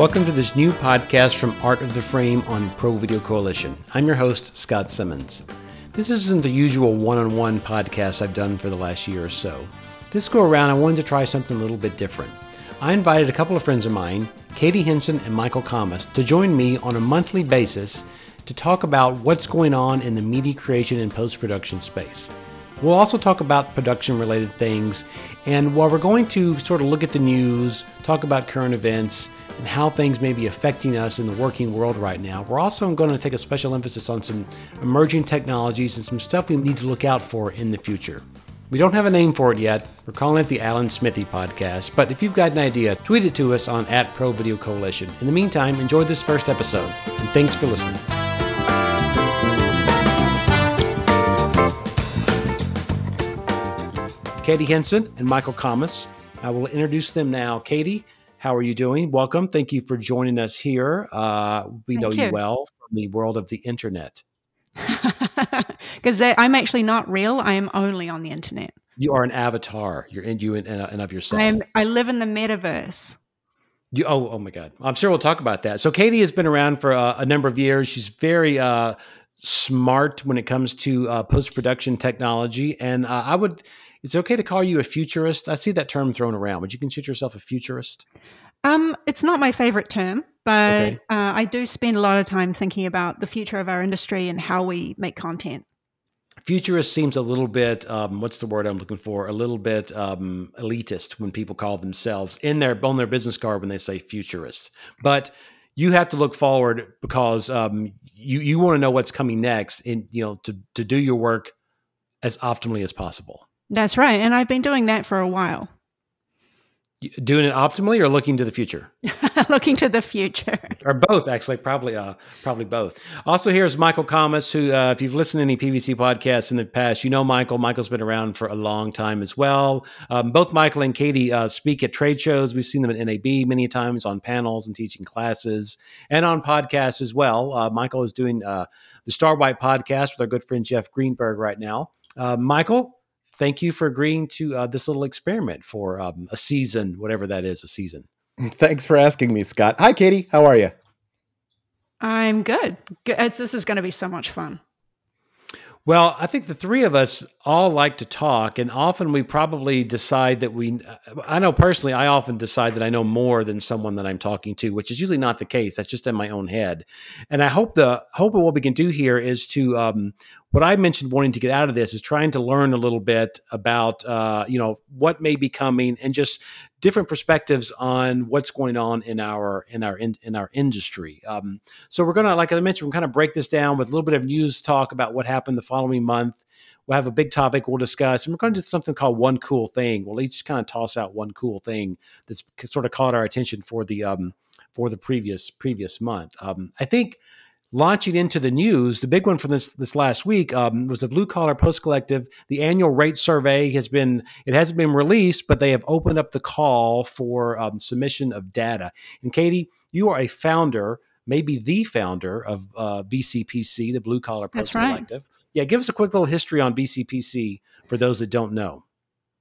Welcome to this new podcast from Art of the Frame on Pro Video Coalition. I'm your host, Scott Simmons. This isn't the usual one on one podcast I've done for the last year or so. This go around, I wanted to try something a little bit different. I invited a couple of friends of mine, Katie Hinsen and Michael Kammes, to join me on a monthly basis to talk about what's going on in the media creation and post production space. We'll also talk about production related things, and while we're going to sort of look at the news, talk about current events, and how things may be affecting us in the working world right now. We're also going to take a special emphasis on some emerging technologies and some stuff we need to look out for in the future. We don't have a name for it yet. We're calling it the Alan Smithee Podcast, but if you've got an idea, tweet it to us on at Pro Video Coalition. In the meantime, enjoy this first episode, and thanks for listening. Katie Hinsen and Michael Kammes. I will introduce them now. Katie, how are you doing? Welcome. Thank you for joining us here. Uh, we Thank know you. you well from the world of the internet. Because I'm actually not real. I am only on the internet. You are an avatar. You're in you and, and of yourself. I, am, I live in the metaverse. You, oh, oh my God! I'm sure we'll talk about that. So Katie has been around for uh, a number of years. She's very uh, smart when it comes to uh, post production technology, and uh, I would is it okay to call you a futurist? I see that term thrown around. Would you consider yourself a futurist? Um, it's not my favorite term, but okay. uh, I do spend a lot of time thinking about the future of our industry and how we make content. Futurist seems a little bit, um, what's the word I'm looking for? A little bit um, elitist when people call themselves in their on their business card when they say futurist. But you have to look forward because um, you you want to know what's coming next, and you know to to do your work as optimally as possible. That's right. And I've been doing that for a while. Doing it optimally or looking to the future? looking to the future. or both, actually, probably uh, probably both. Also, here's Michael Kammes, who, uh, if you've listened to any PVC podcasts in the past, you know Michael. Michael's been around for a long time as well. Um, both Michael and Katie uh, speak at trade shows. We've seen them at NAB many times on panels and teaching classes and on podcasts as well. Uh, Michael is doing uh, the Star White podcast with our good friend Jeff Greenberg right now. Uh, Michael, thank you for agreeing to uh, this little experiment for um, a season, whatever that is, a season. Thanks for asking me, Scott. Hi, Katie. How are you? I'm good. It's, this is going to be so much fun. Well, I think the three of us all like to talk, and often we probably decide that we. I know personally, I often decide that I know more than someone that I'm talking to, which is usually not the case. That's just in my own head. And I hope the hope of what we can do here is to um, what I mentioned wanting to get out of this is trying to learn a little bit about uh, you know what may be coming and just different perspectives on what's going on in our in our in, in our industry. Um, so we're gonna, like I mentioned, we're kind of break this down with a little bit of news talk about what happened the following month. We'll have a big topic we'll discuss, and we're going to do something called one cool thing. We'll each kind of toss out one cool thing that's sort of caught our attention for the um, for the previous previous month. Um, I think launching into the news, the big one from this this last week um, was the Blue Collar Post Collective. The annual rate survey has been it hasn't been released, but they have opened up the call for um, submission of data. And Katie, you are a founder, maybe the founder of uh, BCPC, the Blue Collar Post right. Collective. Yeah, give us a quick little history on BCPC for those that don't know.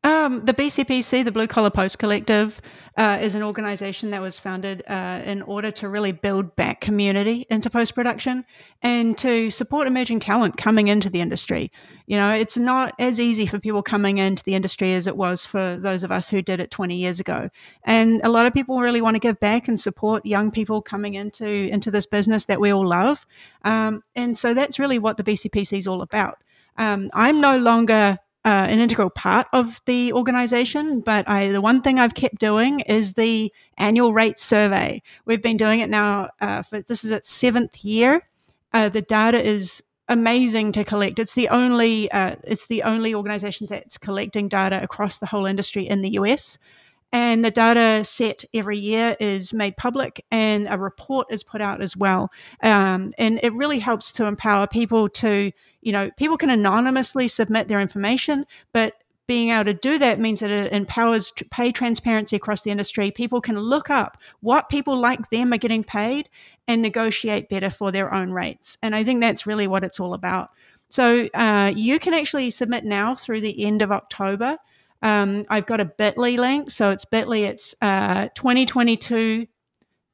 Um, the BCPC, the Blue Collar Post Collective, uh, is an organization that was founded uh, in order to really build back community into post production and to support emerging talent coming into the industry. You know, it's not as easy for people coming into the industry as it was for those of us who did it 20 years ago. And a lot of people really want to give back and support young people coming into, into this business that we all love. Um, and so that's really what the BCPC is all about. Um, I'm no longer uh, an integral part of the organization, but I, the one thing I've kept doing is the annual rate survey. We've been doing it now uh, for this is its seventh year. Uh, the data is amazing to collect. It's the only uh, it's the only organization that's collecting data across the whole industry in the US. And the data set every year is made public, and a report is put out as well. Um, and it really helps to empower people to you know, people can anonymously submit their information, but being able to do that means that it empowers pay transparency across the industry. People can look up what people like them are getting paid and negotiate better for their own rates. And I think that's really what it's all about. So uh, you can actually submit now through the end of October. Um, I've got a Bitly link, so it's Bitly. It's uh, 2022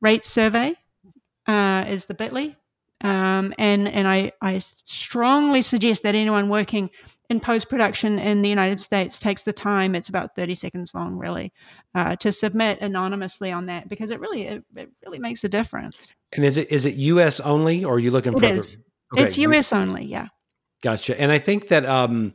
Rate Survey uh, is the Bitly. Um, and and I, I strongly suggest that anyone working in post production in the United States takes the time. It's about thirty seconds long, really, uh, to submit anonymously on that because it really it, it, really makes a difference. And is it is it U.S. only, or are you looking it for? Is. Okay. It's U.S. only. Yeah. Gotcha. And I think that um,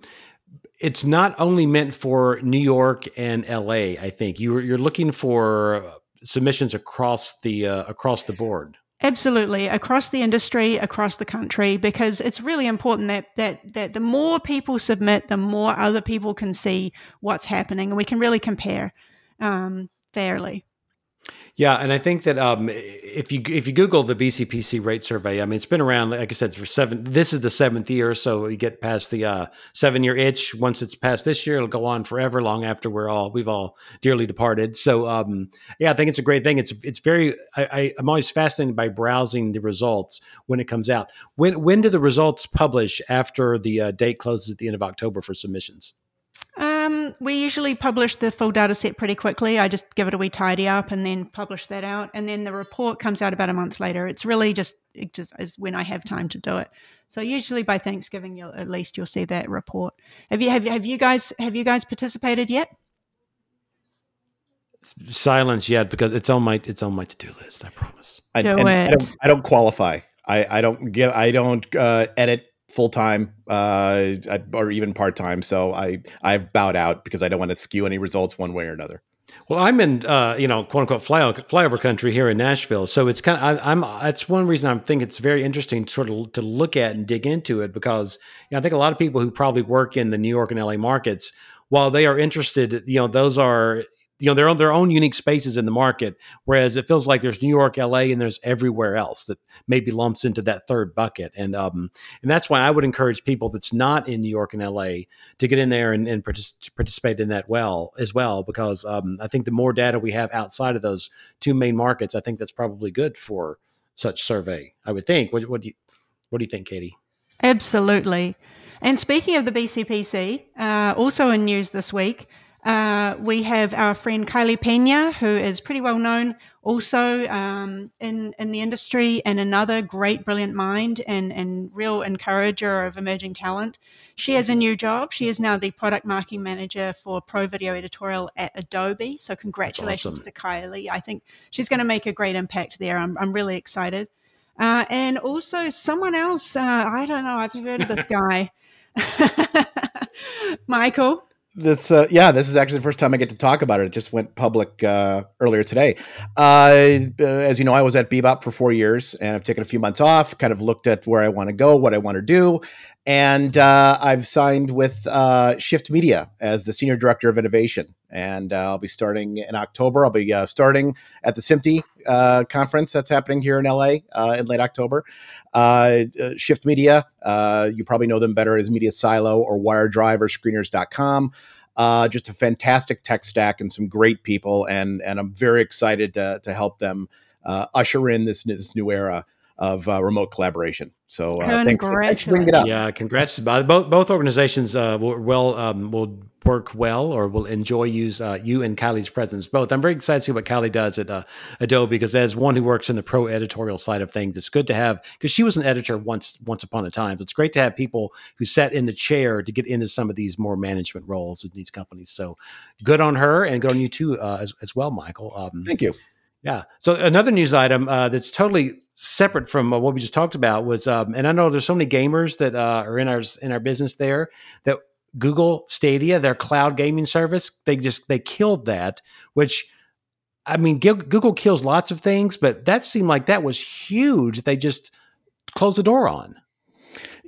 it's not only meant for New York and L.A. I think you you're looking for submissions across the uh, across the board. Absolutely, across the industry, across the country, because it's really important that that that the more people submit, the more other people can see what's happening, and we can really compare um, fairly. Yeah, and I think that um, if you if you Google the BCPC rate survey, I mean it's been around, like I said, for seven. This is the seventh year, so you get past the uh, seven year itch. Once it's past this year, it'll go on forever, long after we're all we've all dearly departed. So um, yeah, I think it's a great thing. It's it's very. I, I, I'm always fascinated by browsing the results when it comes out. When when do the results publish after the uh, date closes at the end of October for submissions? Um, we usually publish the full data set pretty quickly. I just give it a wee tidy up and then publish that out. And then the report comes out about a month later. It's really just, it just is when I have time to do it. So usually by Thanksgiving, you'll, at least you'll see that report. Have you, have, have you guys, have you guys participated yet? Silence yet because it's on my it's on my to do list. I promise. I, do it. I don't, I don't qualify. I, I don't give. I don't uh, edit full time uh, or even part time. So I I've bowed out because I don't want to skew any results one way or another. Well, I'm in uh, you know quote unquote fly, flyover country here in Nashville, so it's kind of I, am that's one reason I think it's very interesting to sort of to look at and dig into it because you know, I think a lot of people who probably work in the New York and LA markets, while they are interested, you know, those are you know, their own their own unique spaces in the market. Whereas it feels like there's New York, LA, and there's everywhere else that maybe lumps into that third bucket. And um, and that's why I would encourage people that's not in New York and LA to get in there and, and partic- participate in that well as well, because um, I think the more data we have outside of those two main markets, I think that's probably good for such survey. I would think. What, what do you what do you think, Katie? Absolutely. And speaking of the BCPC, uh, also in news this week, uh, we have our friend Kylie Pena, who is pretty well known also um, in in the industry, and another great, brilliant mind and and real encourager of emerging talent. She has a new job. She is now the product marketing manager for Pro Video Editorial at Adobe. So congratulations awesome. to Kylie. I think she's going to make a great impact there. I'm I'm really excited. Uh, and also someone else. Uh, I don't know. I've heard of this guy. Michael, this uh, yeah this is actually the first time i get to talk about it. It just went public uh, earlier today. Uh, as you know i was at bebop for four years and i've taken a few months off kind of looked at where i want to go what i want to do and uh, i've signed with uh, shift media as the senior director of innovation and uh, i'll be starting in october. I'll be starting at the SMPTE conference that's happening here in la in late october. Shift media you probably know them better as MediaSilo or wiredrive or screeners.com uh, just a fantastic tech stack and some great people, and and I'm very excited to, to help them uh, usher in this this new era of uh, remote collaboration. So uh, thanks, for, thanks for bringing it up. Yeah, congrats. Both both organizations uh, will well um, will work well or will enjoy use uh, you and Kylie's presence both. I'm very excited to see what Kylie does at uh, Adobe because as one who works in the pro editorial side of things, it's good to have because she was an editor once once upon a time. So it's great to have people who sat in the chair to get into some of these more management roles in these companies. So good on her and good on you too uh, as, as well, Michael. Um, Thank you. Yeah. So another news item uh, that's totally separate from uh, what we just talked about was, um, and I know there's so many gamers that uh, are in our in our business there that Google Stadia, their cloud gaming service, they just they killed that. Which, I mean, Google kills lots of things, but that seemed like that was huge. They just closed the door on.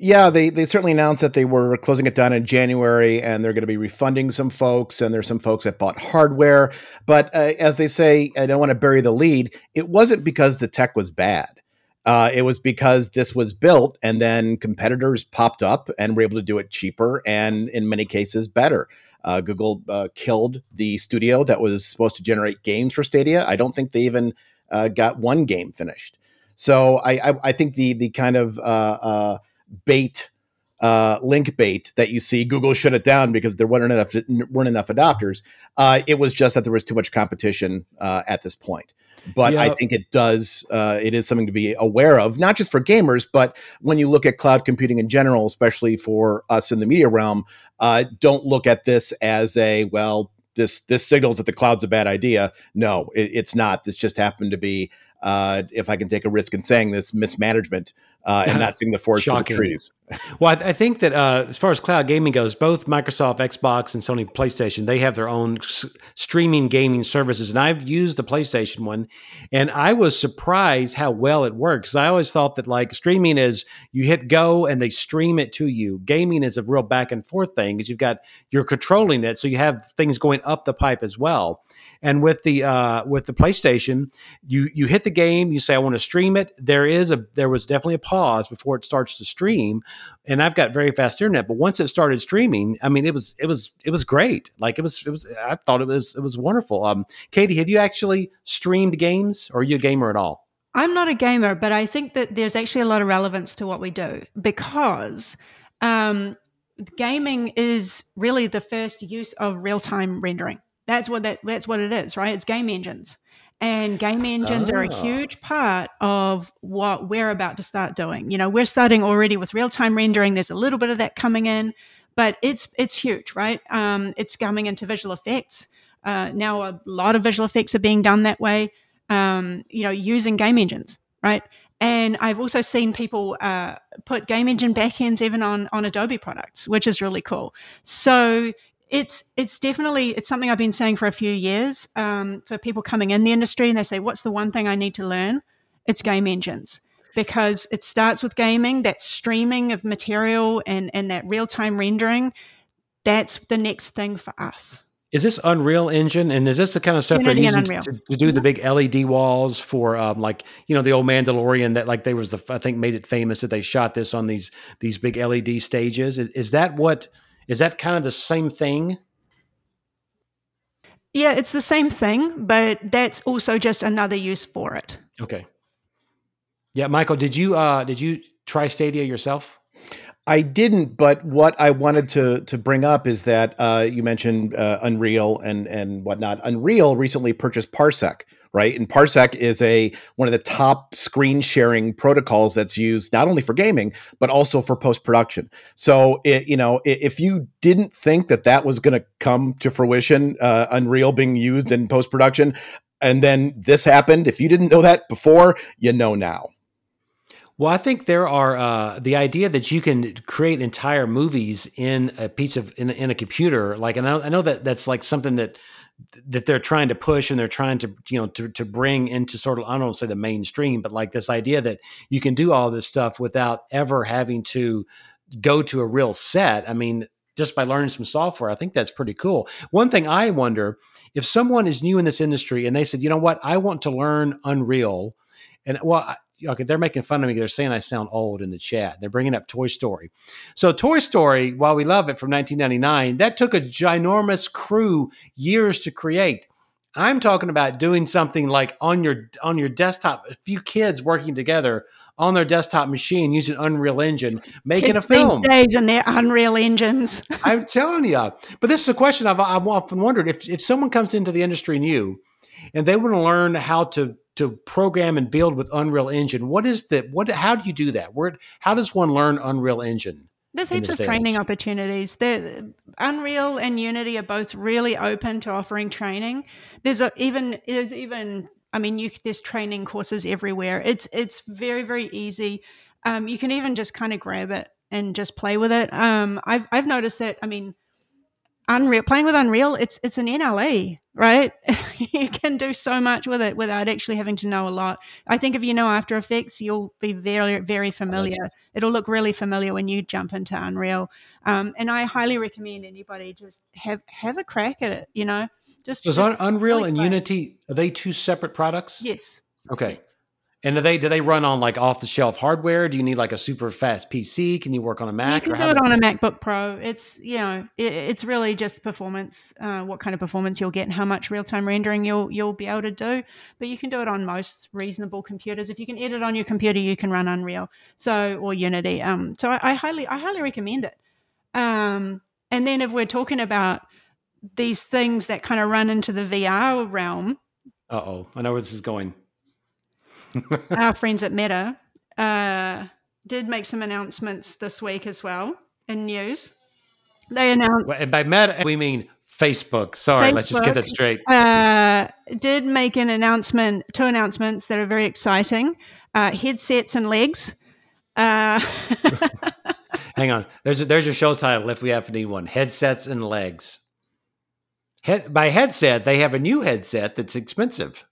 Yeah, they they certainly announced that they were closing it down in January, and they're going to be refunding some folks, and there's some folks that bought hardware. But uh, as they say, I don't want to bury the lead. It wasn't because the tech was bad. Uh, it was because this was built, and then competitors popped up and were able to do it cheaper, and in many cases better. Uh, Google uh, killed the studio that was supposed to generate games for Stadia. I don't think they even uh, got one game finished. So I, I, I, think the the kind of uh, bait uh, link bait that you see. Google shut it down because there weren't enough weren't enough adopters. Uh, it was just that there was too much competition uh, at this point. But yeah. I think it does. Uh, it is something to be aware of, not just for gamers, but when you look at cloud computing in general, especially for us in the media realm. Uh, don't look at this as a well. This this signals that the cloud's a bad idea. No, it, it's not. This just happened to be uh, if I can take a risk in saying this, mismanagement uh, and not seeing the forest for the trees. well, I, I, think that uh, as far as cloud gaming goes, both Microsoft, Xbox, and Sony PlayStation they have their own s- streaming gaming services, and I've used the PlayStation one, and I was surprised how well it works. I always thought that like streaming is you hit go and they stream it to you. Gaming is a real back and forth thing because you've got you're controlling it, so you have things going up the pipe as well. And with the uh, with the PlayStation, you you hit the game, you say I want to stream it. There is a there was definitely a pause before it starts to stream, and I've got very fast internet. But once it started streaming, I mean, it was it was it was great. Like it was it was I thought it was it was wonderful. Um, Katie, have you actually streamed games, or are you a gamer at all? I'm not a gamer, but I think that there's actually a lot of relevance to what we do because um, gaming is really the first use of real time rendering. That's what that that's what it is, right? It's game engines. And game engines oh. are a ah. huge part of what we're about to start doing. You know, we're starting already with real-time rendering. There's a little bit of that coming in, but it's it's huge, right? Um, it's coming into visual effects. Uh, now a lot of visual effects are being done that way. Um, you know, using game engines, right? And I've also seen people uh, put game engine backends even on on Adobe products, which is really cool. So it's it's definitely it's something I've been saying for a few years um, for people coming in the industry, and they say, "What's the one thing I need to learn?" It's game engines because it starts with gaming, that streaming of material and and that real time rendering. That's the next thing for us. Is this Unreal Engine, and is this the kind of stuff they're using to, to, do the big LED walls for, um, like you know, the old Mandalorian that like they was the I think made it famous that they shot this on these these big LED stages. Is, is that what is that kind of the same thing? Yeah, it's the same thing, but that's also just another use for it. Okay. Yeah, Michael, did you uh did you try Stadia yourself? I didn't, but what I wanted to to bring up is that uh, you mentioned uh, Unreal and and whatnot. Unreal recently purchased Parsec, right? And Parsec is a one of the top screen sharing protocols that's used not only for gaming but also for post production. So, it, you know, if you didn't think that that was going to come to fruition, uh, Unreal being used in post production, and then this happened, if you didn't know that before, you know now. Well, I think there are uh, the idea that you can create entire movies in a piece of in, in a computer. Like, and I, I know that that's like something that that they're trying to push and they're trying to you know to to bring into sort of I don't say the mainstream, but like this idea that you can do all this stuff without ever having to go to a real set. I mean, just by learning some software, I think that's pretty cool. One thing I wonder if someone is new in this industry and they said, you know what, I want to learn Unreal, and well, okay, they're making fun of me. They're saying I sound old in the chat. They're bringing up Toy Story. So Toy Story, while we love it from 1999, that took a ginormous crew years to create. I'm talking about doing something like on your on your desktop, a few kids working together on their desktop machine using Unreal Engine, making kids a film. These days and their Unreal Engines. I'm telling you. But this is a question I've, I've often wondered: if if someone comes into the industry new and they want to learn how to to program and build with Unreal Engine. What is the what? How do you do that? Where? How does one learn Unreal Engine? There's heaps of training opportunities. The Unreal and Unity are both really open to offering training. There's a, even there's even I mean, you, there's training courses everywhere. It's it's very very easy. Um, you can even just kind of grab it and just play with it. Um, I've I've noticed that. I mean, Unreal playing with Unreal, it's it's an NLE, right? you can do so much with it without actually having to know a lot. I think if you know After Effects, you'll be very very familiar. Oh, It'll look really familiar when you jump into Unreal. Um, and I highly recommend anybody just have have a crack at it. You know, just so just Unreal and Unity are they two separate products? Yes. Okay. And do they do they run on like off the shelf hardware? Do you need like a super fast PC? Can you work on a Mac? You can do it on a MacBook Pro. It's you know it, it's really just performance, uh, what kind of performance you'll get, and how much real time rendering you'll you'll be able to do. But you can do it on most reasonable computers. If you can edit on your computer, you can run Unreal, so or Unity. Um, so I, I highly I highly recommend it. Um, and then if we're talking about these things that kind of run into the VR realm, uh oh, I know where this is going our friends at Meta uh, did make some announcements this week as well in news. They announced. And by Meta, we mean Facebook. Sorry, Facebook, let's just get that straight. Uh, did make an announcement, two announcements that are very exciting uh, headsets and legs. Uh, Hang on. There's a, there's your show title if we have to need one headsets and legs. Head, by headset, they have a new headset that's expensive.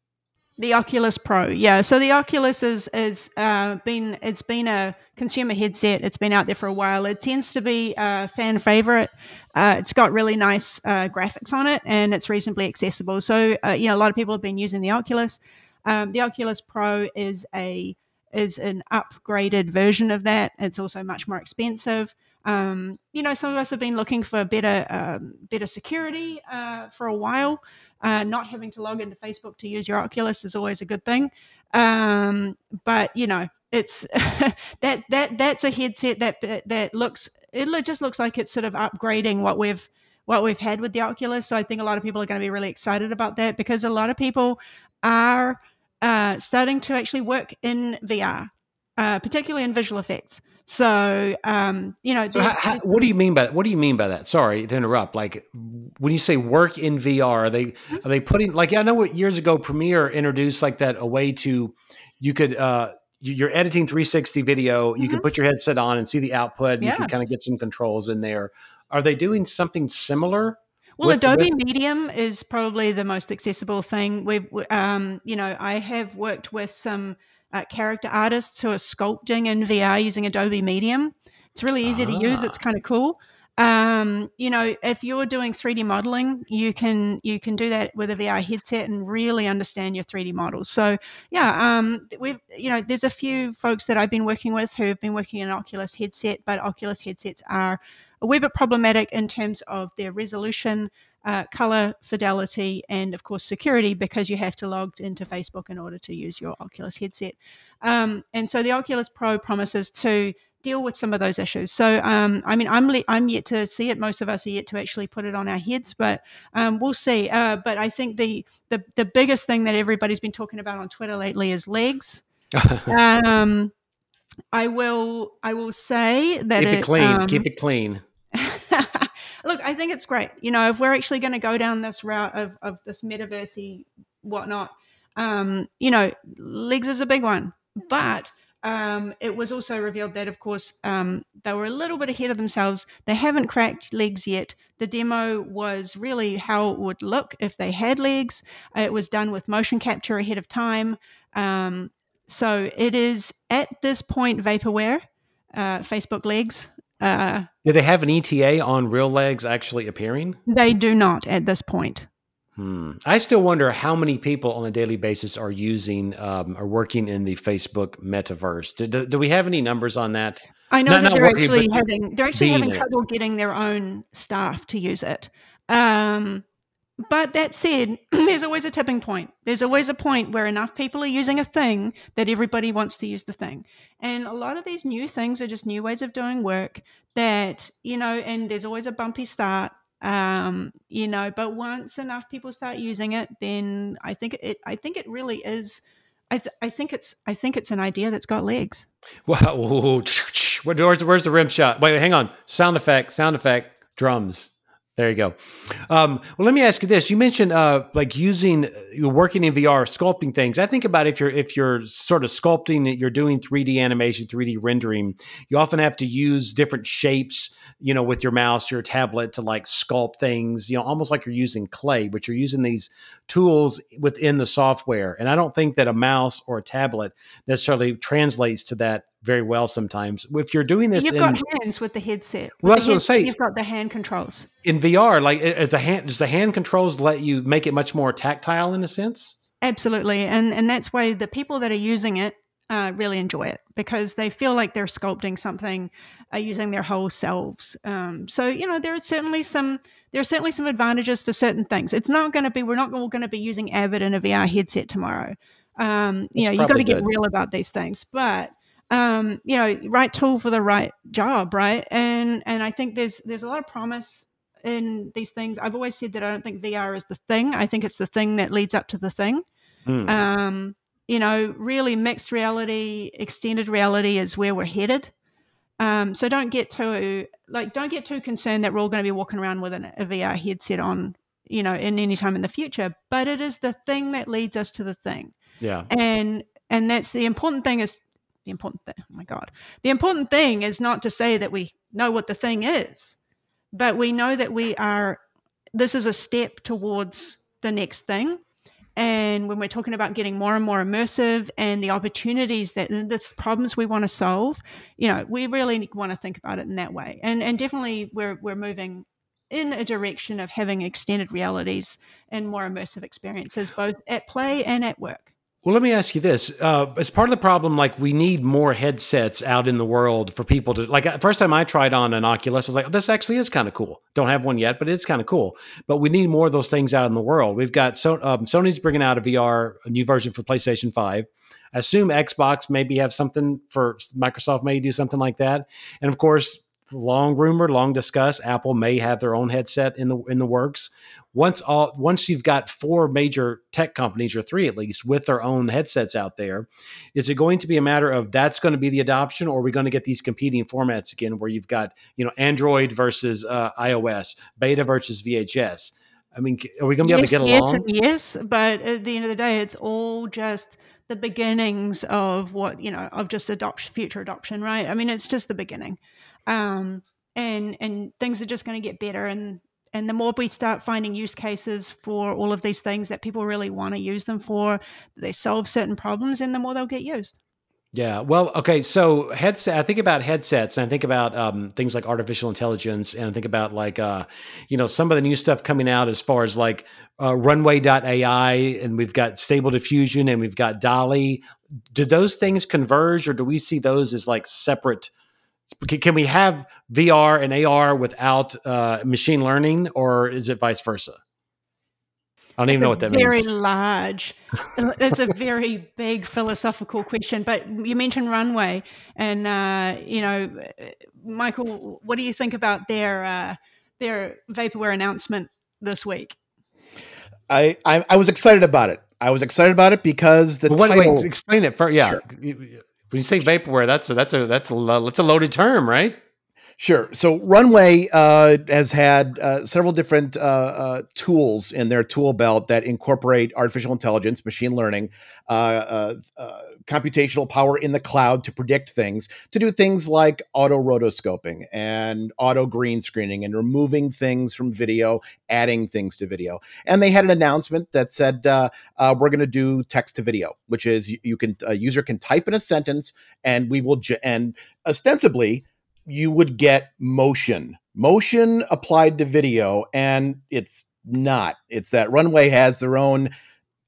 The Oculus Pro, yeah. So the Oculus is is uh, been it's been a consumer headset. It's been out there for a while. It tends to be a fan favorite. Uh, it's got really nice uh, graphics on it, and it's reasonably accessible. So uh, you know, a lot of people have been using the Oculus. Um, the Oculus Pro is a is an upgraded version of that. It's also much more expensive. Um, you know, some of us have been looking for better um, better security uh, for a while. Uh, not having to log into Facebook to use your Oculus is always a good thing. Um, but you know, it's that that that's a headset that that looks it just looks like it's sort of upgrading what we've what we've had with the Oculus. So I think a lot of people are going to be really excited about that because a lot of people are uh, starting to actually work in VR, uh, particularly in visual effects. So, um, you know, so how, how, what do you mean by that? What do you mean by that? Sorry to interrupt. Like when you say work in VR, are they mm-hmm. are they putting like I know what years ago Premiere introduced like that a way to you could uh you're editing 360 video, you mm-hmm. can put your headset on and see the output. And yeah. You can kind of get some controls in there. Are they doing something similar? Well, with, Adobe with- Medium is probably the most accessible thing. We've, um, you know, I have worked with some uh, character artists who are sculpting in VR using Adobe Medium. It's really easy ah. to use. It's ah. kind of cool. Um, you know, if you're doing 3D modeling, you can you can do that with a VR headset and really understand your 3D models. So yeah, um, we've you know, there's a few folks that I've been working with who have been working in Oculus headset, but Oculus headsets are a wee bit problematic in terms of their resolution, uh, color fidelity, and of course security because you have to log into Facebook in order to use your Oculus headset. Um, and so the Oculus Pro promises to deal with some of those issues. So, um, I mean, I'm le- I'm yet to see it. Most of us are yet to actually put it on our heads, but um, we'll see. Uh, but I think the, the the biggest thing that everybody's been talking about on Twitter lately is legs. um, I will I will say that keep it, it clean. keep um, it clean. I think it's great. You know, if we're actually going to go down this route of, of this metaversey whatnot, um, you know, legs is a big one. But um, it was also revealed that, of course, um, they were a little bit ahead of themselves. They haven't cracked legs yet. The demo was really how it would look if they had legs. It was done with motion capture ahead of time. Um, so it is at this point vaporware, uh, Facebook legs. Uh, Do they have an ETA on real legs actually appearing? They do not at this point. Hmm. I still wonder how many people on a daily basis are using um, are working in the Facebook metaverse. Do, do, do, we have any numbers on that? I know not, that they're working, actually having they're actually having trouble getting their own staff to use it. Um, but that said, there's always a tipping point. There's always a point where enough people are using a thing that everybody wants to use the thing. And a lot of these new things are just new ways of doing work that, you know, and there's always a bumpy start. Um, you know, but once enough people start using it, then I think it I think it really is I, th- I think it's I think it's an idea that's got legs. Wow! Where's, where's the rim shot? Wait, hang on. Sound effect. Sound effect. Drums. There you go. Um, well, let me ask you this: You mentioned uh, like using you're working in VR, sculpting things. I think about if you're if you're sort of sculpting, you're doing 3D animation, 3D rendering. You often have to use different shapes, you know, with your mouse, your tablet to like sculpt things. You know, almost like you're using clay, but you're using these tools within the software. And I don't think that a mouse or a tablet necessarily translates to that very well sometimes. If you're doing this, you've in, got hands with the headset. With well, that's what I'm saying. You've got the hand controls in VR. Like, the hand does the hand controls let you make it much more tactile in a sense? Absolutely, and and that's why the people that are using it uh, really enjoy it because they feel like they're sculpting something uh, using their whole selves. Um, so you know there are certainly some there are certainly some advantages for certain things. It's not going to be we're not all going to be using Avid in a VR headset tomorrow. Um, you know you got to get real about these things, but um, you know right tool for the right job, right? And and I think there's there's a lot of promise in these things. I've always said that I don't think VR is the thing. I think it's the thing that leads up to the thing. Mm. Um, you know, really mixed reality, extended reality is where we're headed. Um, so don't get too like don't get too concerned that we're all going to be walking around with an, a VR headset on, you know, in any time in the future. But it is the thing that leads us to the thing. Yeah. And and that's the important thing is the important thing. Oh my God. The important thing is not to say that we know what the thing is, but we know that we are this is a step towards the next thing and when we're talking about getting more and more immersive and the opportunities that the problems we want to solve, you know, we really want to think about it in that way. And and definitely we're we're moving in a direction of having extended realities and more immersive experiences both at play and at work. Well, let me ask you this: uh, as part of the problem, like we need more headsets out in the world for people to like. Uh, first time I tried on an Oculus, I was like, oh, "This actually is kind of cool." Don't have one yet, but it's kind of cool. But we need more of those things out in the world. We've got so um, Sony's bringing out a VR, a new version for PlayStation Five. I assume Xbox maybe have something for Microsoft may do something like that, and of course long rumor, long discussed. Apple may have their own headset in the in the works. Once all once you've got four major tech companies or three at least with their own headsets out there, is it going to be a matter of that's going to be the adoption, or are we going to get these competing formats again, where you've got you know Android versus uh, iOS, Beta versus VHS? I mean, are we going to be yes, able to get along? Yes, yes, but at the end of the day, it's all just the beginnings of what you know of just adoption, future adoption, right? I mean, it's just the beginning um, and and things are just going to get better and and the more we start finding use cases for all of these things that people really want to use them for they solve certain problems and the more they'll get used yeah. Well, okay. So headset, I think about headsets and I think about um, things like artificial intelligence and I think about like, uh, you know, some of the new stuff coming out as far as like uh, runway.ai and we've got stable diffusion and we've got DALL-E. Do those things converge or do we see those as like separate can we have VR and AR without uh, machine learning, or is it vice versa? I don't even know what that very means. Very large. It's a very big philosophical question. But you mentioned Runway, and uh, you know, Michael, what do you think about their uh, their vaporware announcement this week? I, I, I was excited about it. I was excited about it because the well, title. Wait, explain it first. Yeah, sure. When you say vaporware, that's a, that's a that's a that's a loaded term, right? Sure. So Runway uh, has had uh, several different uh, uh tools in their tool belt that incorporate artificial intelligence, machine learning, uh, uh, computational power in the cloud to predict things, to do things like auto rotoscoping and auto green screening and removing things from video, adding things to video. And they had an announcement that said, uh, uh, we're going to do text to video, which is you, can, a user can type in a sentence and we will, ge- and ostensibly, you would get motion, motion applied to video, and it's not. It's that Runway has their own.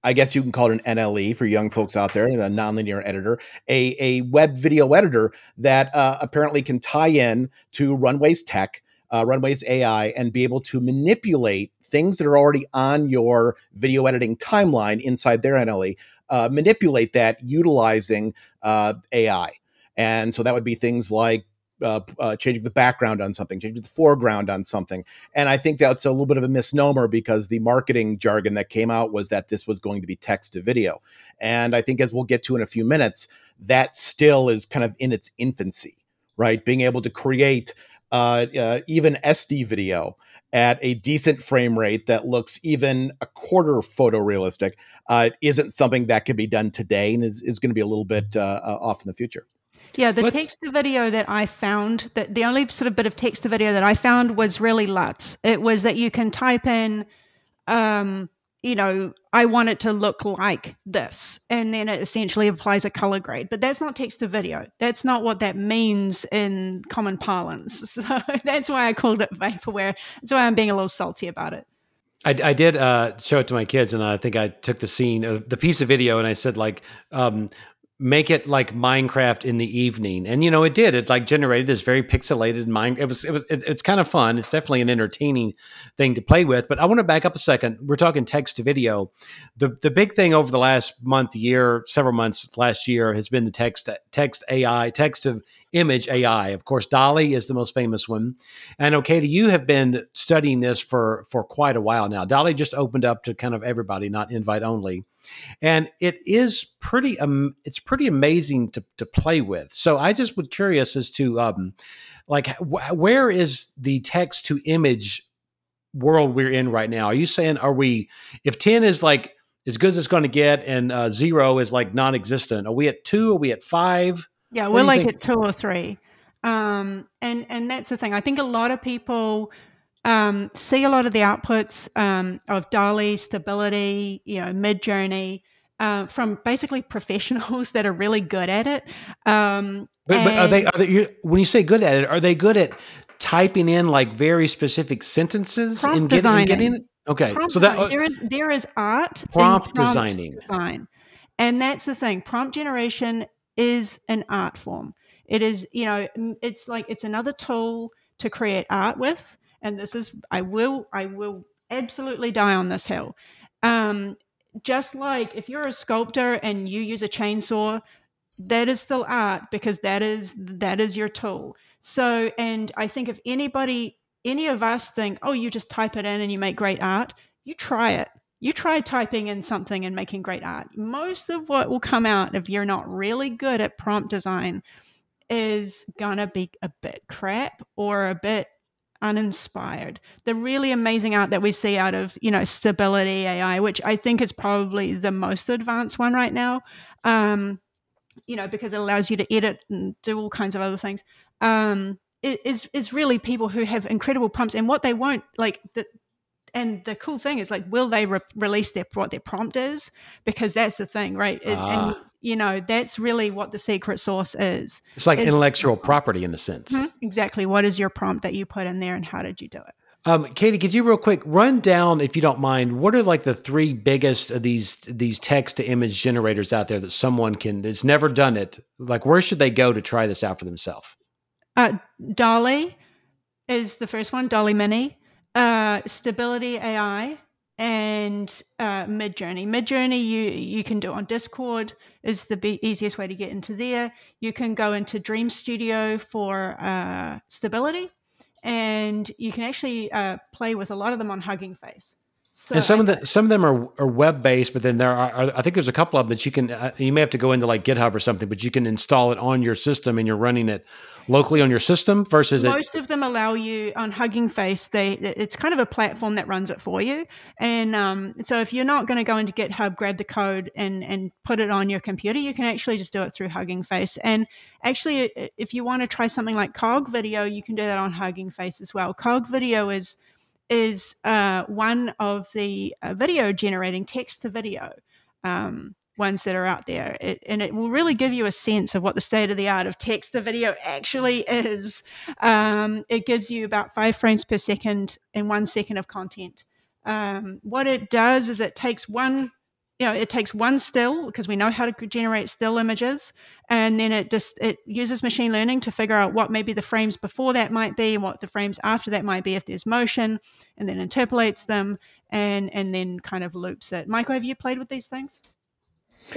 I guess you can call it an NLE for young folks out there, a nonlinear editor, a, a web video editor that uh, apparently can tie in to Runway's tech, uh, Runway's AI, and be able to manipulate things that are already on your video editing timeline inside their NLE, uh, manipulate that utilizing uh, AI. And so that would be things like uh, uh, changing the background on something, changing the foreground on something. And I think that's a little bit of a misnomer because the marketing jargon that came out was that this was going to be text to video. And I think as we'll get to in a few minutes, that still is kind of in its infancy, right? Being able to create uh, uh even SD video at a decent frame rate that looks even a quarter photorealistic uh, isn't something that could be done today and is, is going to be a little bit uh, uh, off in the future. Yeah, the Let's, text to video that I found, that the only sort of bit of text to video that I found was really LUTs. It was that you can type in, um, you know, I want it to look like this, and then it essentially applies a color grade. But that's not text to video. That's not what that means in common parlance. So that's why I called it vaporware. That's why I'm being a little salty about it. I, I did uh, show it to my kids, and I think I took the scene, uh, the piece of video, and I said like, um, make it like Minecraft in the evening. And you know, it did. It like generated this very pixelated mind. It was it was it, it's kind of fun. It's definitely an entertaining thing to play with. But I want to back up a second. We're talking text to video. The the big thing over the last month, year, several months last year has been the text text AI, text to image AI. Of course, DALL-E is the most famous one. And okay, you have been studying this for for quite a while now. DALL-E just opened up to kind of everybody, not invite only and it is pretty um, it's pretty amazing to to play with. So I just was curious as to um, like wh- where is the text to image world we're in right now? Are you saying are we if ten is like as good as it's going to get and uh, zero is like non-existent? Are we at two? Are we at five? Yeah, we're like think? at two or three. Um, and and that's the thing. I think a lot of people um, see a lot of the outputs um, of DALL-E, Stability, you know, Midjourney uh, from basically professionals that are really good at it. Um, but, but are they? Are they? When you say good at it, are they good at typing in like very specific sentences and getting, getting it? Okay, prompt so that uh, there is there is art prompt, prompt designing design, and that's the thing. Prompt generation is an art form. It is, you know, it's like it's another tool to create art with and this is I will I will absolutely die on this hill. Um, just like if you're a sculptor and you use a chainsaw, that is still art because that is that is your tool. So, and I think if anybody, any of us think, oh, you just type it in and you make great art, you try it. You try typing in something and making great art. Most of what will come out if you're not really good at prompt design is gonna be a bit crap or a bit uninspired. The really amazing art that we see out of, you know, Stability AI, which I think is probably the most advanced one right now, um, you know, because it allows you to edit and do all kinds of other things. Um, is is really people who have incredible prompts and what they won't like the, and the cool thing is like will they re- release their what their prompt is because that's the thing right it, ah. and you know that's really what the secret sauce is it's like it, intellectual property in a sense mm-hmm, exactly what is your prompt that you put in there and how did you do it um, Katie, could you real quick run down, if you don't mind, what are like the three biggest of these these text to image generators out there that someone can has never done it? Like, where should they go to try this out for themselves? Uh, DALL-E is the first one. DALL-E Mini, uh, Stability AI, and uh, Midjourney. Midjourney, you you can do on Discord is the be- easiest way to get into there. You can go into Dream Studio for uh, stability, and you can actually uh, play with a lot of them on Hugging Face. So and some of the some of them are, are web based, but then there are, are, I think there's a couple of them that you can uh, you may have to go into like GitHub or something, but you can install it on your system and you're running it locally on your system versus most it- of them allow you on Hugging Face. They it's kind of a platform that runs it for you, and um, so if you're not going to go into GitHub, grab the code and and put it on your computer, you can actually just do it through Hugging Face. And actually, if you want to try something like Cog Video, you can do that on Hugging Face as well. Cog Video is is uh, one of the uh, video generating text to video um, ones that are out there. It, and it will really give you a sense of what the state of the art of text to video actually is. Um, it gives you about five frames per second and one second of content. Um, what it does is it takes one you know it takes one still because we know how to generate still images and then it just it uses machine learning to figure out what maybe the frames before that might be and what the frames after that might be if there's motion and then interpolates them and and then kind of loops it michael have you played with these things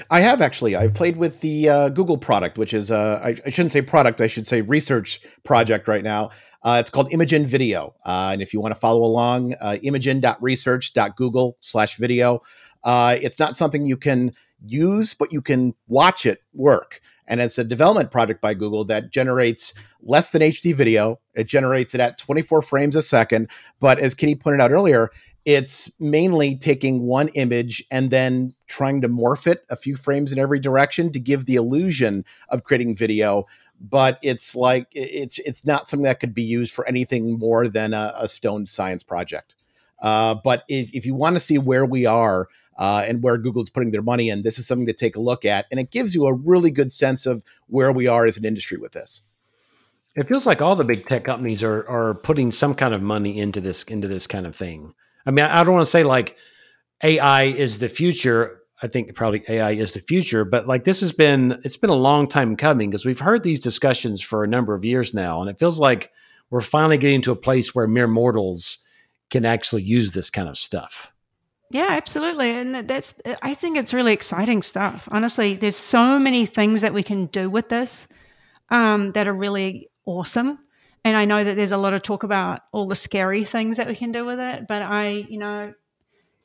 I have actually. I've played with the uh, Google product, which is I, shouldn't say product, I should say research project right now. Uh, it's called Imagen Video, uh, and if you want to follow along, uh, imagen.research.google slash video. Uh, it's not something you can use, but you can watch it work. And it's a development project by Google that generates less than HD video. It generates it at 24 frames a second. But as Katie pointed out earlier, it's mainly taking one image and then trying to morph it a few frames in every direction to give the illusion of creating video but it's like it's it's not something that could be used for anything more than a, a stone science project uh, but if, if you want to see where we are uh, and where Google's putting their money in. This is something to take a look at, and it gives you a really good sense of where we are as an industry with this. It feels like all the big tech companies are are putting some kind of money into this into this kind of thing. I mean, I don't want to say like AI is the future. I think probably AI is the future, but like this has been it's been a long time coming because we've heard these discussions for a number of years now, and it feels like we're finally getting to a place where mere mortals can actually use this kind of stuff. Yeah, absolutely. And that's, I think it's really exciting stuff. Honestly, there's so many things that we can do with this um, that are really awesome. And I know that there's a lot of talk about all the scary things that we can do with it, but I, you know,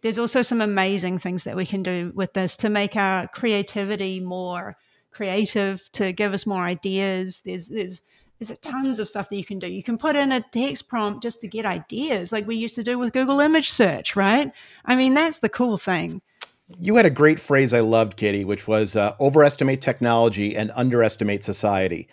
there's also some amazing things that we can do with this to make our creativity more creative, to give us more ideas. There's, there's, there's tons of stuff that you can do. You can put in a text prompt just to get ideas, like we used to do with Google image search, right? I mean, that's the cool thing. You had a great phrase I loved, Katie, which was uh, overestimate technology and underestimate society.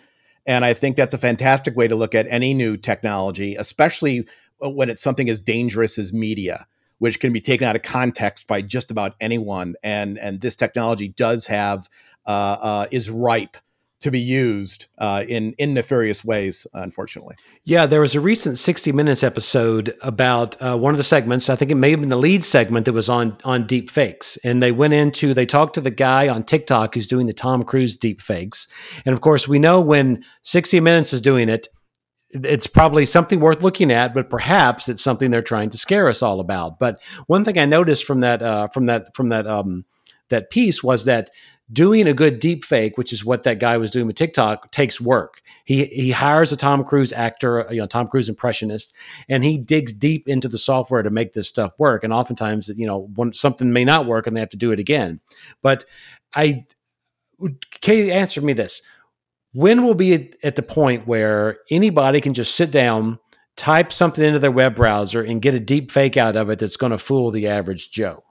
And I think that's a fantastic way to look at any new technology, especially when it's something as dangerous as media, which can be taken out of context by just about anyone. And and this technology does have uh, uh, is ripe to be used uh, in in nefarious ways. Unfortunately, yeah. There was a recent 60 Minutes episode about uh, one of the segments. I think it may have been the lead segment that was on on deep fakes, and they went into they talked to the guy on TikTok who's doing the Tom Cruise deep fakes, and of course we know when 60 Minutes is doing it. It's probably something worth looking at, but perhaps it's something they're trying to scare us all about. But one thing I noticed from that uh, from that from that um, that piece was that doing a good deep fake, which is what that guy was doing with TikTok, takes work. He he hires a Tom Cruise actor, you know, Tom Cruise impressionist, and he digs deep into the software to make this stuff work. And oftentimes, you know, when something may not work and they have to do it again. But I, Katie, answer me this: When will be at the point where anybody can just sit down, type something into their web browser, and get a deep fake out of it that's going to fool the average Joe?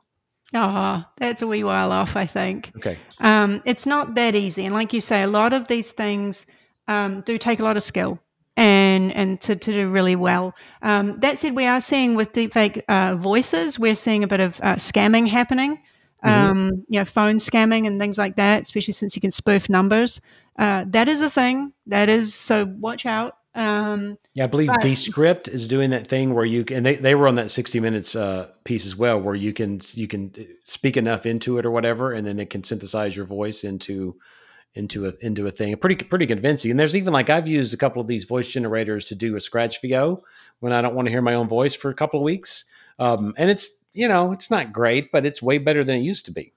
Oh, that's a wee while off, I think. Okay. Um, it's not that easy. And like you say, a lot of these things um, do take a lot of skill and and to, to do really well. Um, that said, we are seeing with deepfake uh, voices, we're seeing a bit of uh, scamming happening. Mm-hmm. Um, you know, phone scamming and things like that, especially since you can spoof numbers. Uh, that is a thing. That is so. Watch out. Um, yeah, I believe but, Descript is doing that thing where you can. They, they were on that sixty minutes uh, piece as well, where you can you can speak enough into it or whatever, and then it can synthesize your voice into into a into a thing. Pretty pretty convincing. And there's even like I've used a couple of these voice generators to do a scratch VO when I don't want to hear my own voice for a couple of weeks. Um, and it's you know it's not great, but it's way better than it used to be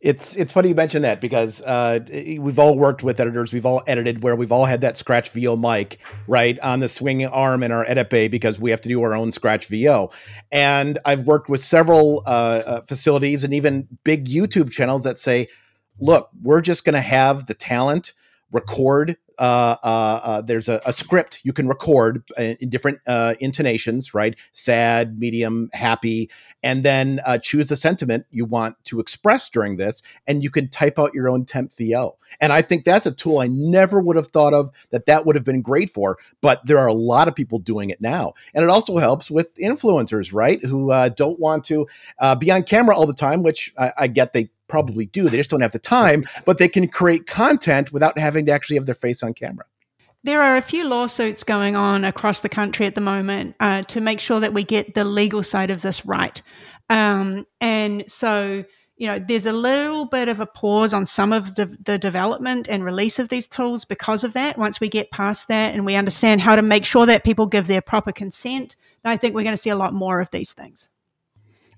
it's it's funny you mention that because uh, we've all worked with editors, we've all edited where we've all had that scratch VO mic right on the swinging arm in our edit bay because we have to do our own scratch VO. And I've worked with several uh, uh, facilities and even big YouTube channels that say, "Look, we're just going to have the talent record uh, uh, uh, there's a, a, script you can record in different uh, intonations, right? Sad, medium, happy, and then uh, choose the sentiment you want to express during this, and you can type out your own temp VO. And I think that's a tool I never would have thought of that that would have been great for, but there are a lot of people doing it now, and it also helps with influencers, right? Who uh, don't want to be on camera all the time, which I, I get they probably do. They just don't have the time, but they can create content without having to actually have their face on camera. There are a few lawsuits going on across the country at the moment uh, to make sure that we get the legal side of this right. Um, and so, you know, there's a little bit of a pause on some of the, the, development and release of these tools because of that. Once we get past that and we understand how to make sure that people give their proper consent, I think we're going to see a lot more of these things.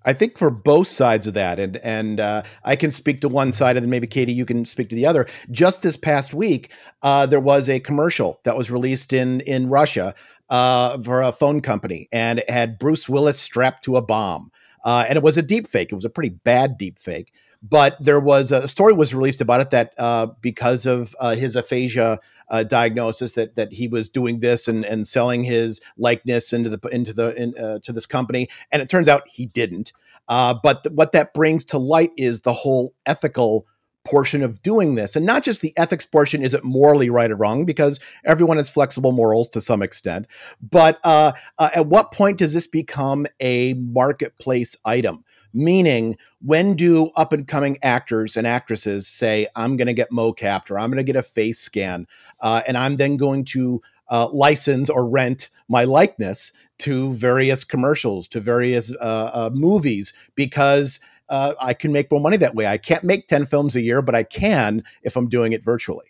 I think for both sides of that, and and uh, I can speak to one side, and then maybe Katie, you can speak to the other. Just this past week, uh, there was a commercial that was released in in Russia uh, for a phone company, and it had Bruce Willis strapped to a bomb, uh, and it was a deep fake. It was a pretty bad deep fake, but there was a story was released about it that uh, because of uh, his aphasia uh, diagnosis that that he was doing this and and selling his likeness into the into the in, uh, to this company, and it turns out he didn't. Uh, but th- what that brings to light is the whole ethical portion of doing this and not just the ethics portion is it morally right or wrong because everyone has flexible morals to some extent but uh, uh, at what point does this become a marketplace item Meaning, when do up and coming actors and actresses say, I'm going to get mocapped or I'm going to get a face scan, uh, and I'm then going to uh, license or rent my likeness to various commercials, to various uh, uh movies, because uh, I can make more money that way. I can't make 10 films a year, but I can if I'm doing it virtually.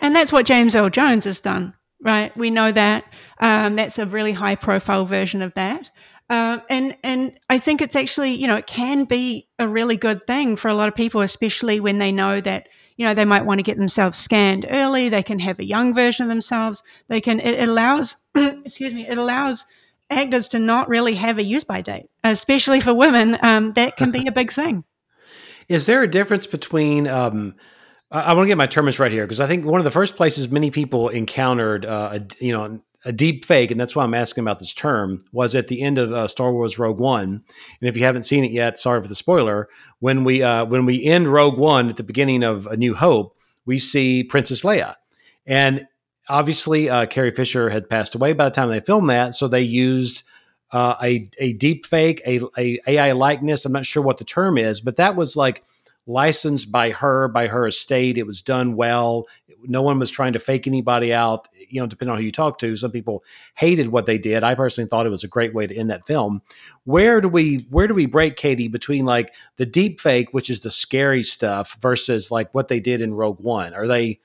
And that's what James Earl Jones has done, right? We know that. Um, that's a really high profile version of that. Uh, and and I think it's actually you know it can be a really good thing for a lot of people, especially when they know that you know they might want to get themselves scanned early. They can have a young version of themselves. They can it allows excuse me it allows actors to not really have a use by date, especially for women. Um, that can be a big thing. Is there a difference between? Um, I, I want to get my terms right here because I think one of the first places many people encountered, uh, a, you know, a deep fake, and that's why I'm asking about this term, was at the end of uh, Star Wars Rogue One. And if you haven't seen it yet, sorry for the spoiler. When we uh, when we end Rogue One at the beginning of A New Hope, we see Princess Leia, and obviously uh, Carrie Fisher had passed away by the time they filmed that, so they used uh, a a deep fake, a, a AI likeness. I'm not sure what the term is, but that was like licensed by her, by her estate. It was done well. No one was trying to fake anybody out. You know, depending on who you talk to, some people hated what they did. I personally thought it was a great way to end that film. Where do we where do we break, Katie, between like the deep fake, which is the scary stuff, versus like what they did in Rogue One? Are they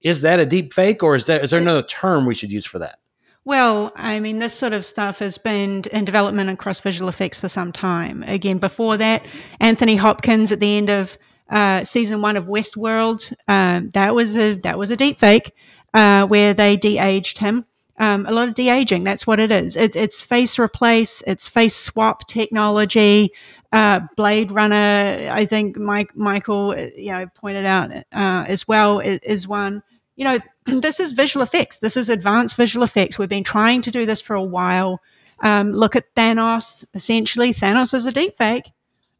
is that a deep fake or is that is there another term we should use for that? Well, I mean, this sort of stuff has been in development across visual effects for some time. Again, before that, Anthony Hopkins at the end of uh, season one of Westworld, um, that was a that was a deep fake uh, where they de-aged him. Um, a lot of de-aging. That's what it is. It, it's face replace. It's face swap technology. Uh, Blade Runner. I think Mike Michael, uh, you know, pointed out uh, as well is, is one you know, this is visual effects. This is advanced visual effects. We've been trying to do this for a while. Um, look at Thanos. Essentially, Thanos is a deep fake,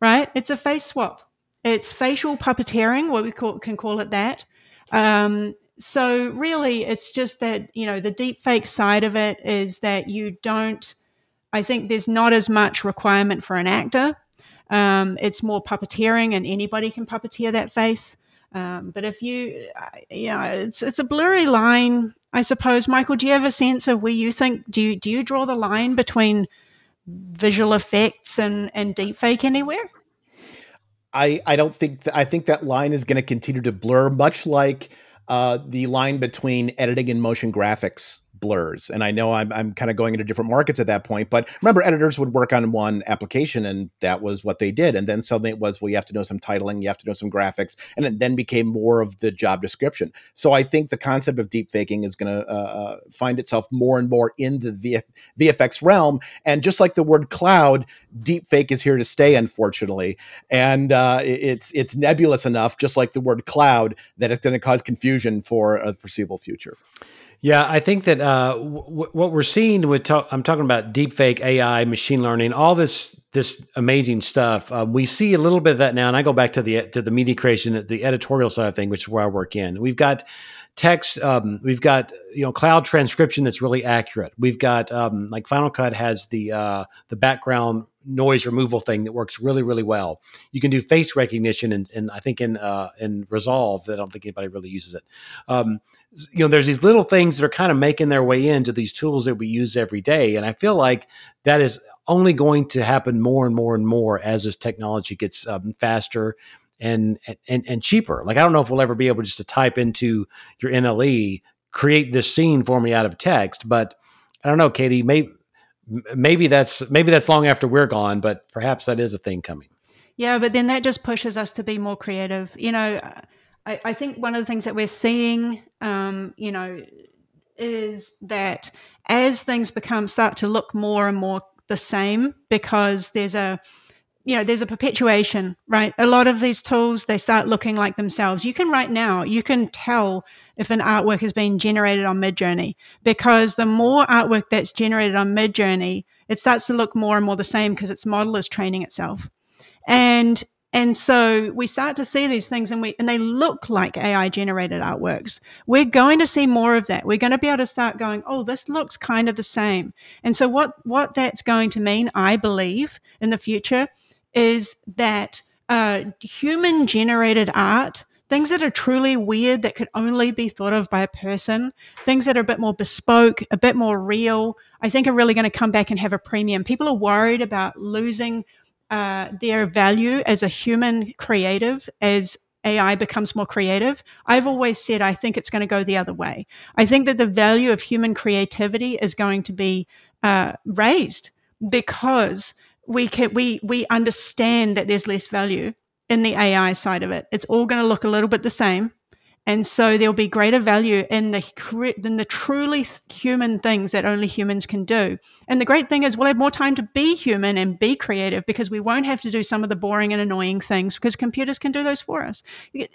right? It's a face swap. It's facial puppeteering, what we call, can call it that. Um, so really, it's just that you know the deep fake side of it is that you don't. I think there's not as much requirement for an actor. Um, it's more puppeteering, and anybody can puppeteer that face. Um, but if you, you know, it's it's a blurry line, I suppose. Michael, do you have a sense of where you think do you do you draw the line between visual effects and and deepfake anywhere? I I don't think th- I think that line is going to continue to blur, much like uh, the line between editing and motion graphics blurs. And I know I'm, I'm kind of going into different markets at that point, but remember, editors would work on one application and that was what they did. And then suddenly it was, well, you have to know some titling, you have to know some graphics, and it then became more of the job description. So I think the concept of deep faking is going to uh, uh, find itself more and more into the VFX realm. And just like the word cloud, deep fake is here to stay, unfortunately. And uh, it's, it's nebulous enough, just like the word cloud, that it's going to cause confusion for a foreseeable future. Yeah, I think that uh, w- what we're seeing with I'm talking about deepfake AI, machine learning, all this this amazing stuff. Uh, we see a little bit of that now, and I go back to the to the media creation, the editorial side of thing, which is where I work in. We've got text, um, we've got you know cloud transcription that's really accurate. We've got um, like Final Cut has the uh, the background noise removal thing that works really really well. You can do face recognition, and, and I think in uh, in Resolve, I don't think anybody really uses it. Um, you know there's these little things that are kind of making their way into these tools that we use every day and i feel like that is only going to happen more and more and more as this technology gets um, faster and, and and cheaper. Like i don't know if we'll ever be able just to type into your nle create this scene for me out of text but i don't know katie maybe maybe that's maybe that's long after we're gone but perhaps that is a thing coming. Yeah but then that just pushes us to be more creative. You know I, I think one of the things that we're seeing, um, you know, is that as things become start to look more and more the same because there's a you know there's a perpetuation right? A lot of these tools they start looking like themselves. You can right now you can tell if an artwork has been generated on midjourney because the more artwork that's generated on midjourney it starts to look more and more the same because its model is training itself. And and so we start to see these things and we and they look like AI generated artworks. We're going to see more of that. We're going to be able to start going, oh, this looks kind of the same. And so what what that's going to mean, I believe, in the future is that uh, human generated art things that are truly weird that could only be thought of by a person, things that are a bit more bespoke, a bit more real, I think are really going to come back and have a premium. People are worried about losing uh, their value as a human creative as AI becomes more creative. I've always said I think it's going to go the other way. I think that the value of human creativity is going to be uh, raised because we can we we understand that there's less value in the AI side of it. It's all going to look a little bit the same. And so there'll be greater value in the than the truly human things that only humans can do. And the great thing is we'll have more time to be human and be creative because we won't have to do some of the boring and annoying things because computers can do those for us.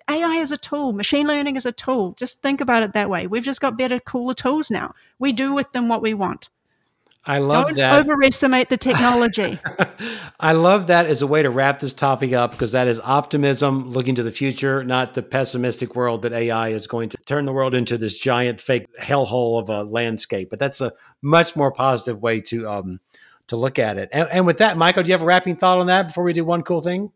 AI is a tool, machine learning is a tool. Just think about it that way. We've just got better, cooler tools now. We do with them what we want. I love Don't that. overestimate the technology. I love that as a way to wrap this topic up because that is optimism looking to the future, not the pessimistic world that AI is going to turn the world into this giant fake hellhole of a landscape. But that's a much more positive way to um, to look at it. And, and with that, Michael, do you have a wrapping thought on that before we do one cool thing?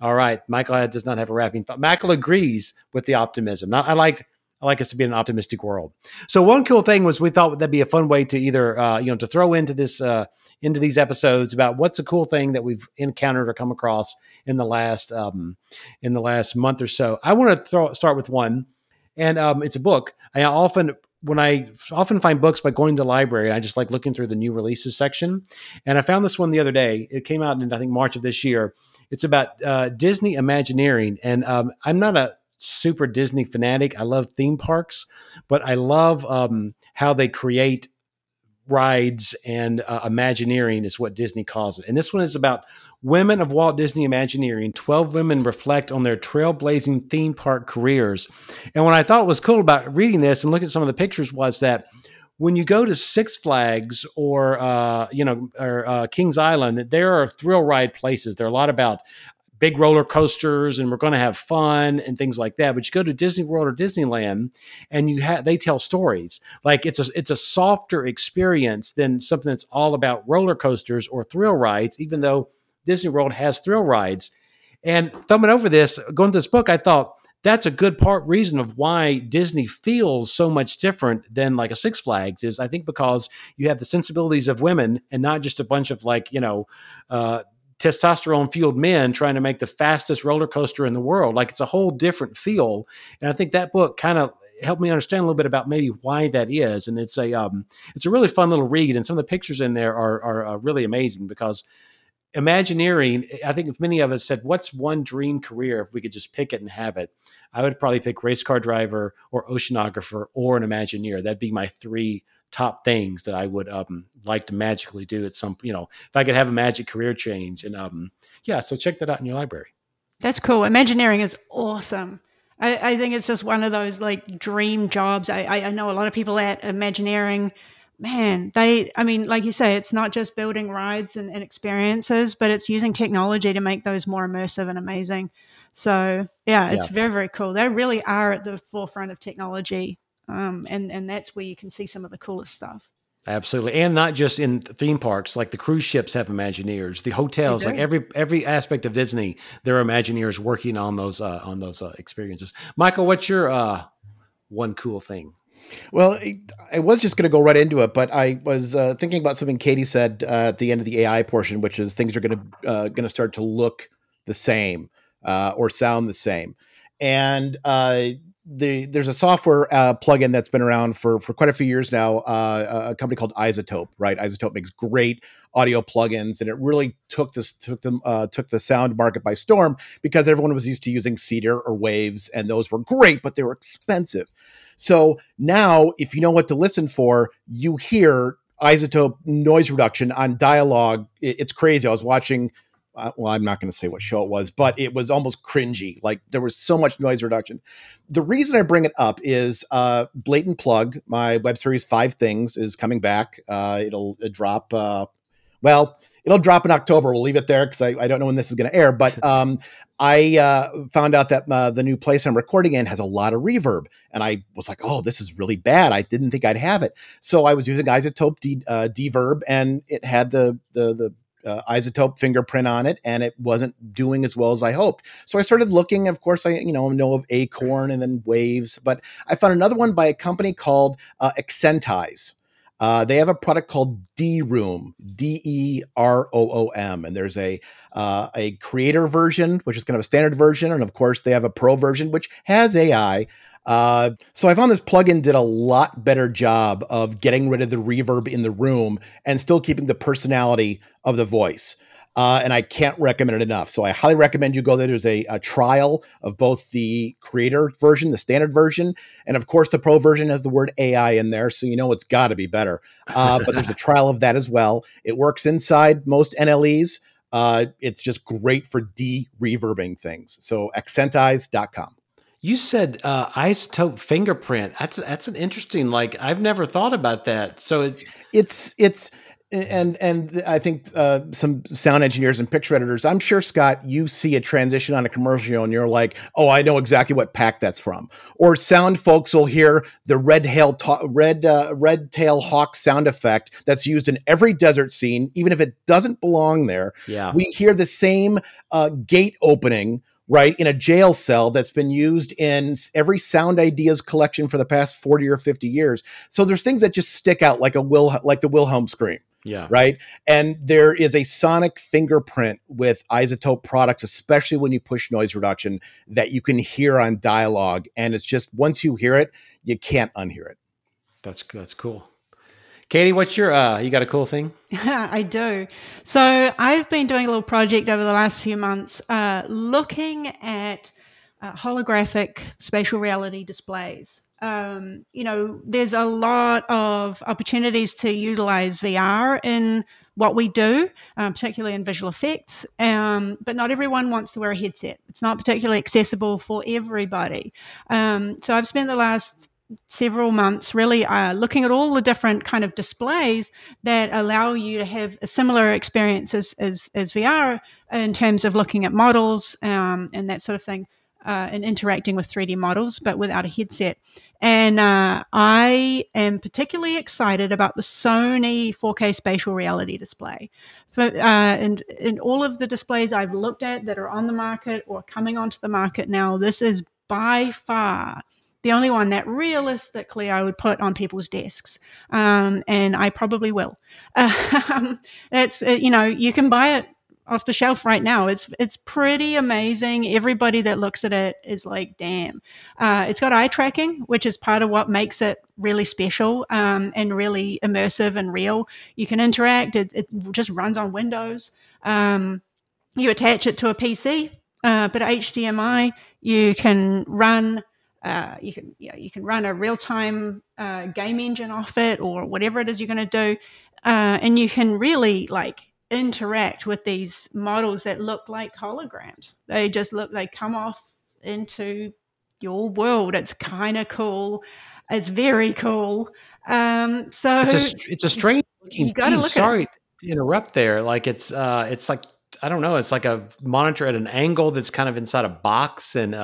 All right, Michael does not have a wrapping thought. Michael agrees with the optimism. I liked I like us to be in an optimistic world. So one cool thing was we thought that'd be a fun way to either uh, you know to throw into this uh, into these episodes about what's a cool thing that we've encountered or come across in the last um, in the last month or so. I want to start with one, and um, it's a book. I often when I often find books by going to the library, and I just like looking through the new releases section. And I found this one the other day. It came out in I think March of this year. It's about uh, Disney Imagineering, and um, I'm not a super Disney fanatic. I love theme parks, but I love um, how they create rides and uh, Imagineering is what Disney calls it. And this one is about women of Walt Disney Imagineering. 12 women reflect on their trailblazing theme park careers. And what I thought was cool about reading this and looking at some of the pictures was that when you go to Six Flags or uh, you know or uh, Kings Island, that there are thrill ride places. There are a lot about big roller coasters and we're going to have fun and things like that. But you go to Disney World or Disneyland and you have they tell stories. Like it's a it's a softer experience than something that's all about roller coasters or thrill rides, even though Disney World has thrill rides. And thumbing over this, going to this book, I thought that's a good part reason of why Disney feels so much different than like a Six Flags is I think because you have the sensibilities of women and not just a bunch of like you know uh, testosterone fueled men trying to make the fastest roller coaster in the world. Like it's a whole different feel. And I think that book kind of helped me understand a little bit about maybe why that is. And it's a um, it's a really fun little read, and some of the pictures in there are are uh, really amazing because Imagineering. I think if many of us said, "What's one dream career if we could just pick it and have it?" I would probably pick race car driver or oceanographer or an Imagineer. That'd be my three top things that I would um, like to magically do at some, you know, if I could have a magic career change. And um, yeah, so check that out in your library. That's cool. Imagineering is awesome. I, I think it's just one of those like dream jobs. I, I know a lot of people at Imagineering. Man, they, I mean, like you say, it's not just building rides and, and experiences, but it's using technology to make those more immersive and amazing. So, yeah, it's yeah. very, very cool. They really are at the forefront of technology um, and and that's where you can see some of the coolest stuff. Absolutely, and not just in theme parks. Like the cruise ships have Imagineers, the hotels, like every every aspect of Disney, there are Imagineers working on those uh, on those uh, experiences. Michael, what's your uh, one cool thing? Well, I was just going to go right into it, but I was uh, thinking about something Katie said uh, at the end of the AI portion, which is things are going to uh, going to start to look the same uh, or sound the same, and uh, the there's a software uh, plugin that's been around for for quite a few years now. Uh, a company called iZotope, right? iZotope makes great audio plugins, and it really took this took them uh, took the sound market by storm because everyone was used to using Cedar or Waves, and those were great, but they were expensive. So now, if you know what to listen for, you hear iZotope noise reduction on dialogue. It's crazy. I was watching well, I'm not going to say what show it was, but it was almost cringy. Like there was so much noise reduction. The reason I bring it up is uh, blatant plug. My web series Five Things is coming back. Uh, it'll drop. Uh, well, it'll drop in October. We'll leave it there because I, I, don't know when this is going to air. But um, I uh, found out that uh, the new place I'm recording in has a lot of reverb, and I was like, "Oh, this is really bad." I didn't think I'd have it, so I was using iZotope D, uh, Deverb, and it had the the the uh, iZotope fingerprint on it, and it wasn't doing as well as I hoped. So I started looking. Of course, I you know know of Acorn and then Waves, but I found another one by a company called uh, Accentize. Uh, they have a product called DeRoom, D E R O O M, and there's a uh, a creator version, which is kind of a standard version, and of course they have a pro version, which has AI. Uh, so I found this plugin did a lot better job of getting rid of the reverb in the room and still keeping the personality of the voice. Uh, and I can't recommend it enough. So I highly recommend you go there. There's a, a, trial of both the creator version, the standard version, and of course the pro version has the word AI in there, so you know it's got to be better. Uh, but there's a trial of that as well. It works inside most NLEs. Uh, it's just great for de-reverbing things. So accentize.com. You said uh, iZotope fingerprint. That's that's an interesting. Like I've never thought about that. So it, it's it's and and I think uh, some sound engineers and picture editors. I'm sure Scott, you see a transition on a commercial and you're like, "Oh, I know exactly what pack that's from." Or sound folks will hear the red hail ta- red uh, red tail hawk sound effect that's used in every desert scene, even if it doesn't belong there. Yeah, we hear the same uh, gate opening right in a jail cell that's been used in every sound ideas collection for the past 40 or 50 years so there's things that just stick out like a will like the wilhelm scream yeah. Right. And there is a sonic fingerprint with iZotope products, especially when you push noise reduction, that you can hear on dialogue. And it's just once you hear it, you can't unhear it. That's that's cool. Katie, what's your uh you got a cool thing? I do. So I've been doing a little project over the last few months, uh, looking at uh, holographic spatial reality displays um, you know, there's a lot of opportunities to utilize VR in what we do, um, particularly in visual effects. Um, but not everyone wants to wear a headset. It's not particularly accessible for everybody. Um, so I've spent the last several months really uh, looking at all the different kind of displays that allow you to have a similar experience as, as, as VR in terms of looking at models um, and that sort of thing uh, and interacting with 3D models, but without a headset. And uh, I am particularly excited about the Sony 4K spatial reality display. For, uh, and in all of the displays I've looked at that are on the market or coming onto the market now, this is by far the only one that realistically I would put on people's desks. Um, and I probably will. Um, it's, you know, you can buy it off the shelf right now. It's it's pretty amazing. Everybody that looks at it is like, damn. Uh, it's got eye tracking, which is part of what makes it really special um, and really immersive and real. You can interact. It, it just runs on Windows. Um, you attach it to a PC, uh, but HDMI. You can run. Uh, you can you, know, you can run a real time uh, game engine off it or whatever it is you're going to do, uh, and you can really like interact with these models that look like holograms. They just look, they come off into your world. It's kind of cool. It's very cool. Um, so it's a, it's a strange looking. You gotta look Sorry to interrupt there. Like it's uh, it's like I don't know. It's like a monitor at an angle that's kind of inside a box and.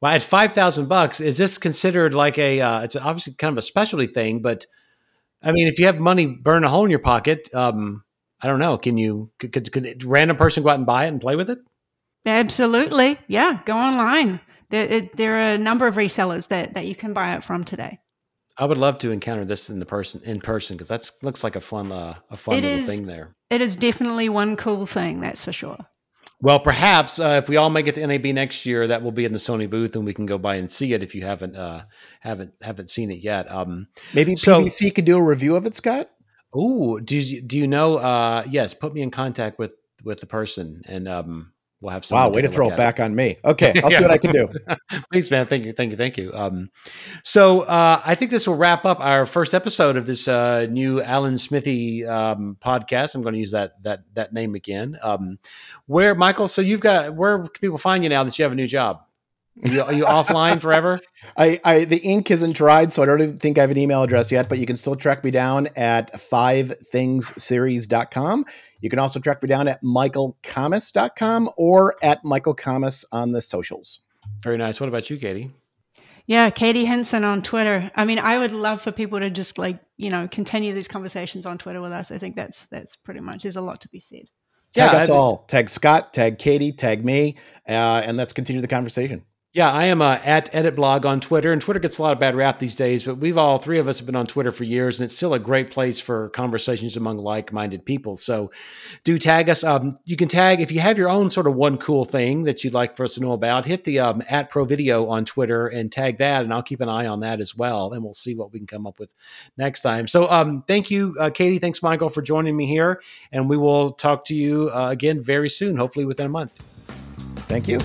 Well, at five thousand bucks, is this considered like a? Uh, it's obviously kind of a specialty thing, but I mean, if you have money burn a hole in your pocket, um, I don't know. Can you could, could, could a random person go out and buy it and play with it? Absolutely. Yeah. Go online. There, there are a number of resellers that, that you can buy it from today. I would love to encounter this in the person in person because that looks like a fun uh, a fun it little is, thing there. It is definitely one cool thing, that's for sure. Well, perhaps uh, if we all make it to NAB next year, that will be in the Sony booth, and we can go by and see it if you haven't uh, haven't haven't seen it yet. Um, Maybe so, PVC can do a review of it, Scott. Oh, do you, do you know? Uh, yes, put me in contact with with the person, and um, we'll have some. Wow, way to throw it back it. on me. Okay, I'll see what I can do. Thanks, man. Thank you, thank you, thank you. Um, so uh, I think this will wrap up our first episode of this uh, new Alan Smithee um, podcast. I'm going to use that that that name again. Um, where Michael? So you've got where can people find you now that you have a new job? Are you, are you offline forever? I, I the ink isn't dried, so I don't think I have an email address yet, but you can still track me down at fivethingsseries.com. You can also track me down at michaelkammes.com or at michaelkammes on the socials. Very nice. What about you, Katie? Yeah, Katie Hinsen on Twitter. I mean, I would love for people to just like, you know, continue these conversations on Twitter with us. I think that's that's pretty much there's a lot to be said. Tag yeah, us all. Tag Scott, tag Katie, tag me, uh, and let's continue the conversation. Yeah, I am uh, at Edit Blog on Twitter, and Twitter gets a lot of bad rap these days. But we've all three of us have been on Twitter for years, and it's still a great place for conversations among like-minded people. So, do tag us. Um, you can tag if you have your own sort of one cool thing that you'd like for us to know about. Hit the um, at Pro Video on Twitter and tag that, and I'll keep an eye on that as well, and we'll see what we can come up with next time. So, um, thank you, uh, Katie. Thanks, Michael, for joining me here, and we will talk to you uh, again very soon, hopefully within a month. Thank you.